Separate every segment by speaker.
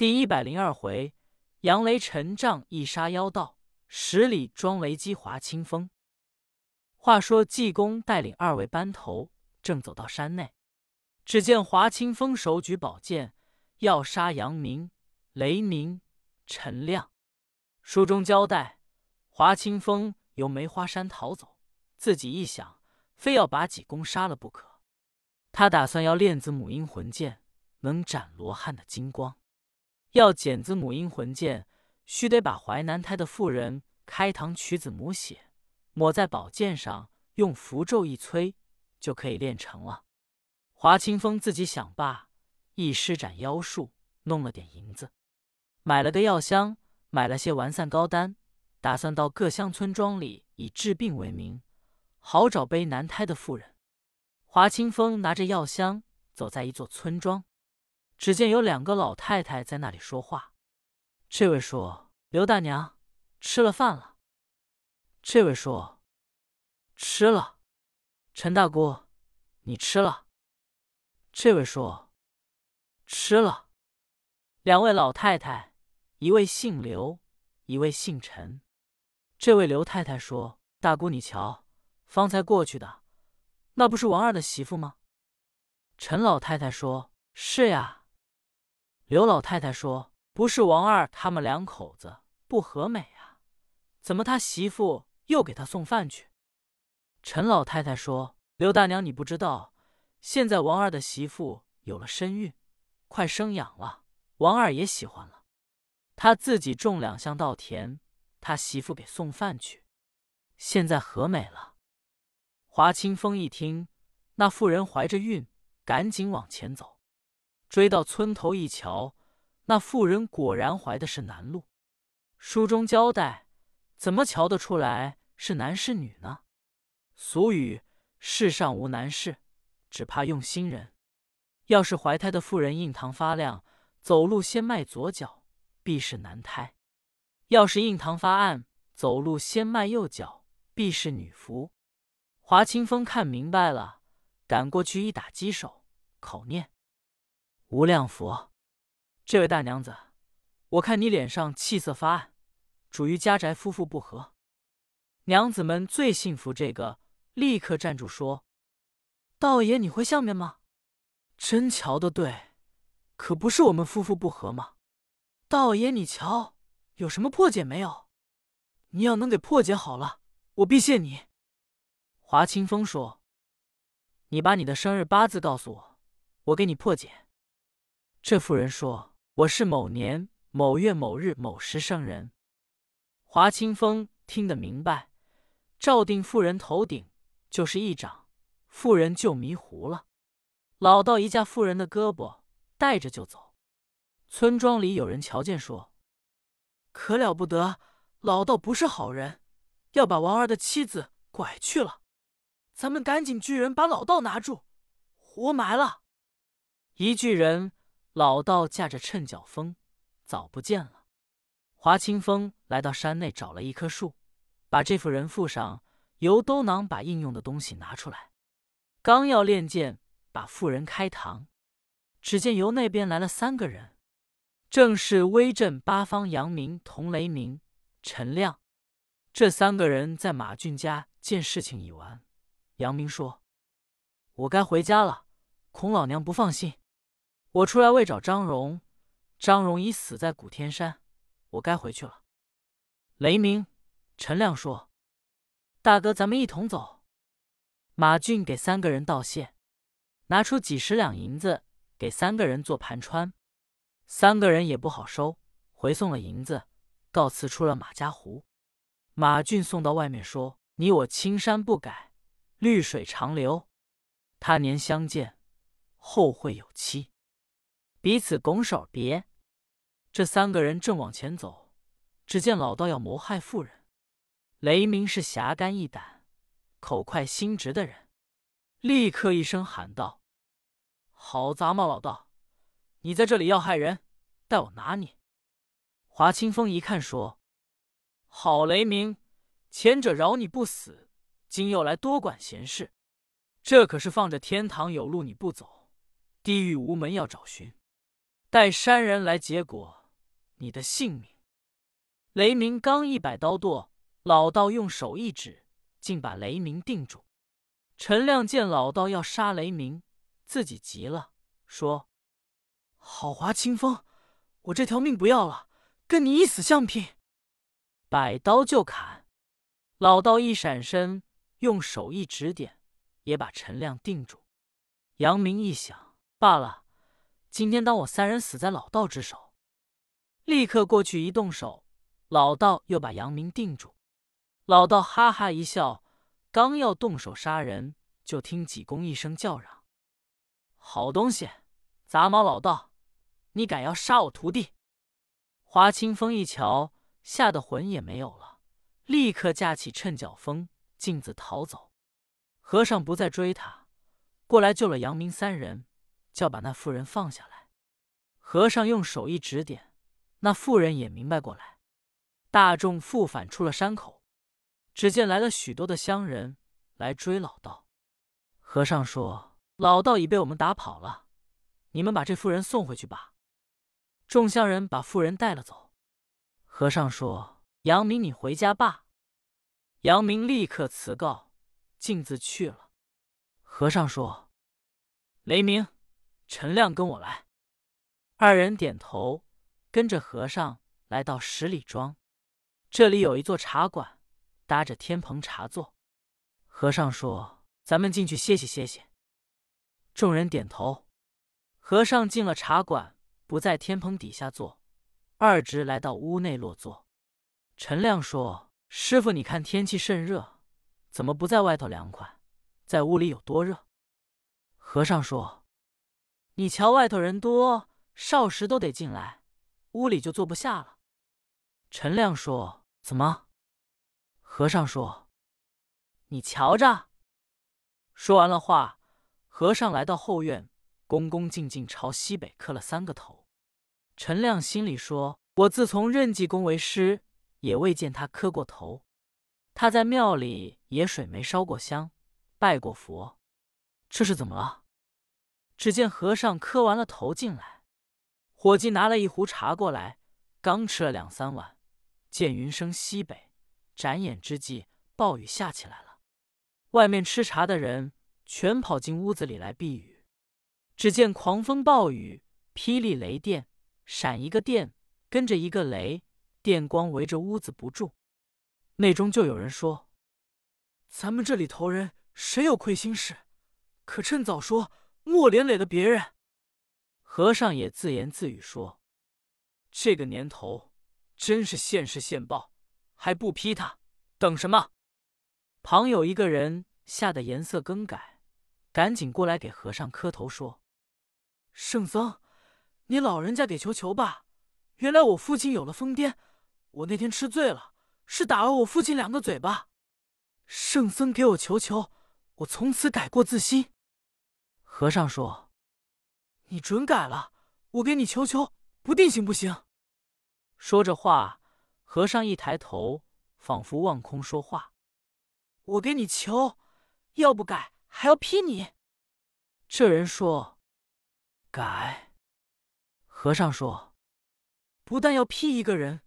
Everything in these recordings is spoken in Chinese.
Speaker 1: 第一百零二回，杨雷陈仗一杀妖道，十里装雷击华清风。话说济公带领二位班头正走到山内，只见华清风手举宝剑，要杀杨明、雷鸣、陈亮。书中交代，华清风由梅花山逃走，自己一想，非要把济公杀了不可。他打算要炼子母阴魂剑，能斩罗汉的金光。要剪子母婴魂剑，须得把怀男胎的妇人开膛取子母血，抹在宝剑上，用符咒一催，就可以炼成了。华清风自己想罢，一施展妖术，弄了点银子，买了个药箱，买了些完散膏丹，打算到各乡村庄里以治病为名，好找背男胎的妇人。华清风拿着药箱，走在一座村庄。只见有两个老太太在那里说话。这位说：“刘大娘，吃了饭了。”这位说：“吃了。”陈大姑，你吃了？这位说：“吃了。”两位老太太，一位姓刘，一位姓陈。这位刘太太说：“大姑，你瞧，方才过去的，那不是王二的媳妇吗？”陈老太太说：“是呀。”刘老太太说：“不是王二他们两口子不和美啊？怎么他媳妇又给他送饭去？”陈老太太说：“刘大娘，你不知道，现在王二的媳妇有了身孕，快生养了，王二也喜欢了，他自己种两箱稻田，他媳妇给送饭去，现在和美了。”华清风一听，那妇人怀着孕，赶紧往前走。追到村头一瞧，那妇人果然怀的是男鹿。书中交代，怎么瞧得出来是男是女呢？俗语：世上无难事，只怕用心人。要是怀胎的妇人印堂发亮，走路先迈左脚，必是男胎；要是印堂发暗，走路先迈右脚，必是女福。华清风看明白了，赶过去一打鸡手，口念。无量佛，这位大娘子，我看你脸上气色发暗，主于家宅夫妇不和。娘子们最信服这个，立刻站住说：“道爷，你会相面吗？真瞧得对，可不是我们夫妇不和吗？道爷，你瞧有什么破解没有？你要能给破解好了，我必谢你。”华清风说：“你把你的生日八字告诉我，我给你破解。”这妇人说：“我是某年某月某日某时生人。”华清风听得明白，照定妇人头顶就是一掌，妇人就迷糊了。老道一架妇人的胳膊，带着就走。村庄里有人瞧见，说：“可了不得，老道不是好人，要把王二的妻子拐去了。咱们赶紧聚人把老道拿住，活埋了。”一聚人。老道驾着趁脚风，早不见了。华清风来到山内，找了一棵树，把这副人附上，由兜囊把应用的东西拿出来。刚要练剑，把妇人开膛，只见由那边来了三个人，正是威震八方杨明、同雷鸣、陈亮。这三个人在马俊家见事情已完，杨明说：“我该回家了，孔老娘不放心。”我出来为找张荣，张荣已死在古天山，我该回去了。雷鸣、陈亮说：“大哥，咱们一同走。”马俊给三个人道谢，拿出几十两银子给三个人做盘穿，三个人也不好收，回送了银子，告辞出了马家湖。马俊送到外面说：“你我青山不改，绿水长流，他年相见，后会有期。”彼此拱手别，这三个人正往前走，只见老道要谋害妇人。雷鸣是侠肝义胆、口快心直的人，立刻一声喊道：“好杂毛老道，你在这里要害人，待我拿你！”华清风一看，说：“好雷鸣，前者饶你不死，今又来多管闲事，这可是放着天堂有路你不走，地狱无门要找寻。”待山人来结果，你的性命。”雷鸣刚一摆刀剁，老道用手一指，竟把雷鸣定住。陈亮见老道要杀雷鸣，自己急了，说：“好华清风，我这条命不要了，跟你一死相拼！”摆刀就砍。老道一闪身，用手一指点，也把陈亮定住。杨明一想，罢了，今天当我三人死在老道之手，立刻过去一动手。老道又把杨明定住，老道哈哈一笑，刚要动手杀人，就听济公一声叫嚷：“好东西，杂毛老道，你敢要杀我徒弟？”华清风一瞧，吓得魂也没有了，立刻架起趁脚风，径自逃走。和尚不再追他，过来救了杨明三人，叫把那妇人放下来。和尚用手一指点，那妇人也明白过来。大众复返出了山口，只见来了许多的乡人来追老道。和尚说：“老道已被我们打跑了，你们把这妇人送回去吧。”众乡人把妇人带了走。和尚说：“杨明，你回家吧。”杨明立刻辞告，径自去了。和尚说：“雷鸣、陈亮，跟我来。”二人点头，跟着和尚来到十里庄。这里有一座茶馆，搭着天棚茶座。和尚说：“咱们进去歇息歇息。”众人点头。和尚进了茶馆，不在天棚底下坐，二直来到屋内落座。陈亮说：“师傅，你看天气甚热，怎么不在外头凉快，在屋里有多热？”和尚说：“你瞧外头人多，少时都得进来，屋里就坐不下了。”陈亮说。怎么？和尚说：“你瞧着。”说完了话，和尚来到后院，恭恭敬敬朝西北磕了三个头。陈亮心里说：“我自从任济公为师，也未见他磕过头。他在庙里也水没烧过香，拜过佛，这是怎么了？”只见和尚磕完了头进来，伙计拿了一壶茶过来，刚吃了两三碗。见云生西北，眨眼之际，暴雨下起来了。外面吃茶的人全跑进屋子里来避雨。只见狂风暴雨，霹雳雷电，闪一个电，跟着一个雷，电光围着屋子不住。内中就有人说：“咱们这里头人谁有亏心事，可趁早说，莫连累了别人。”和尚也自言自语说：“这个年头。”真是现世现报，还不批他？等什么？旁有一个人吓得颜色更改，赶紧过来给和尚磕头说：“圣僧，你老人家给求求吧！原来我父亲有了疯癫，我那天吃醉了，是打了我父亲两个嘴巴。圣僧给我求求，我从此改过自新。”和尚说：“你准改了，我给你求求，不定行不行？”说着话，和尚一抬头，仿佛望空说话：“我给你求，要不改还要劈你。”这人说：“改。”和尚说：“不但要劈一个人，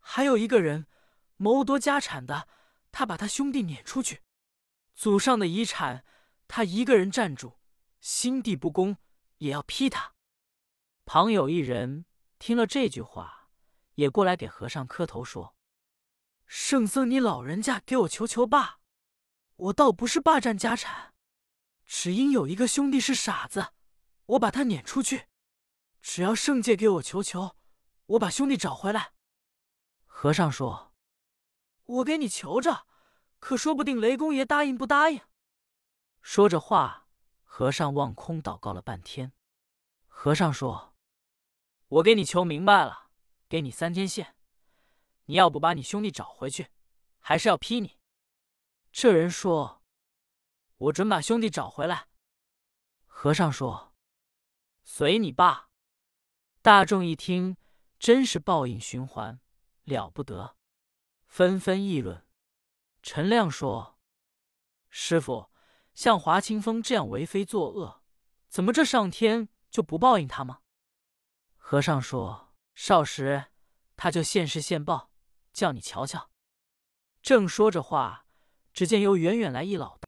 Speaker 1: 还有一个人谋夺家产的，他把他兄弟撵出去，祖上的遗产他一个人占住，心地不公，也要劈他。”旁有一人听了这句话。也过来给和尚磕头说：“圣僧，你老人家给我求求罢！我倒不是霸占家产，只因有一个兄弟是傻子，我把他撵出去。只要圣界给我求求，我把兄弟找回来。”和尚说：“我给你求着，可说不定雷公爷答应不答应。”说着话，和尚望空祷告了半天。和尚说：“我给你求明白了。”给你三天线，你要不把你兄弟找回去，还是要劈你。这人说：“我准把兄弟找回来。”和尚说：“随你罢。”大众一听，真是报应循环，了不得，纷纷议论。陈亮说：“师傅，像华清风这样为非作恶，怎么这上天就不报应他吗？”和尚说：“少时，他就现世现报，叫你瞧瞧。”正说着话，只见由远远来一老道，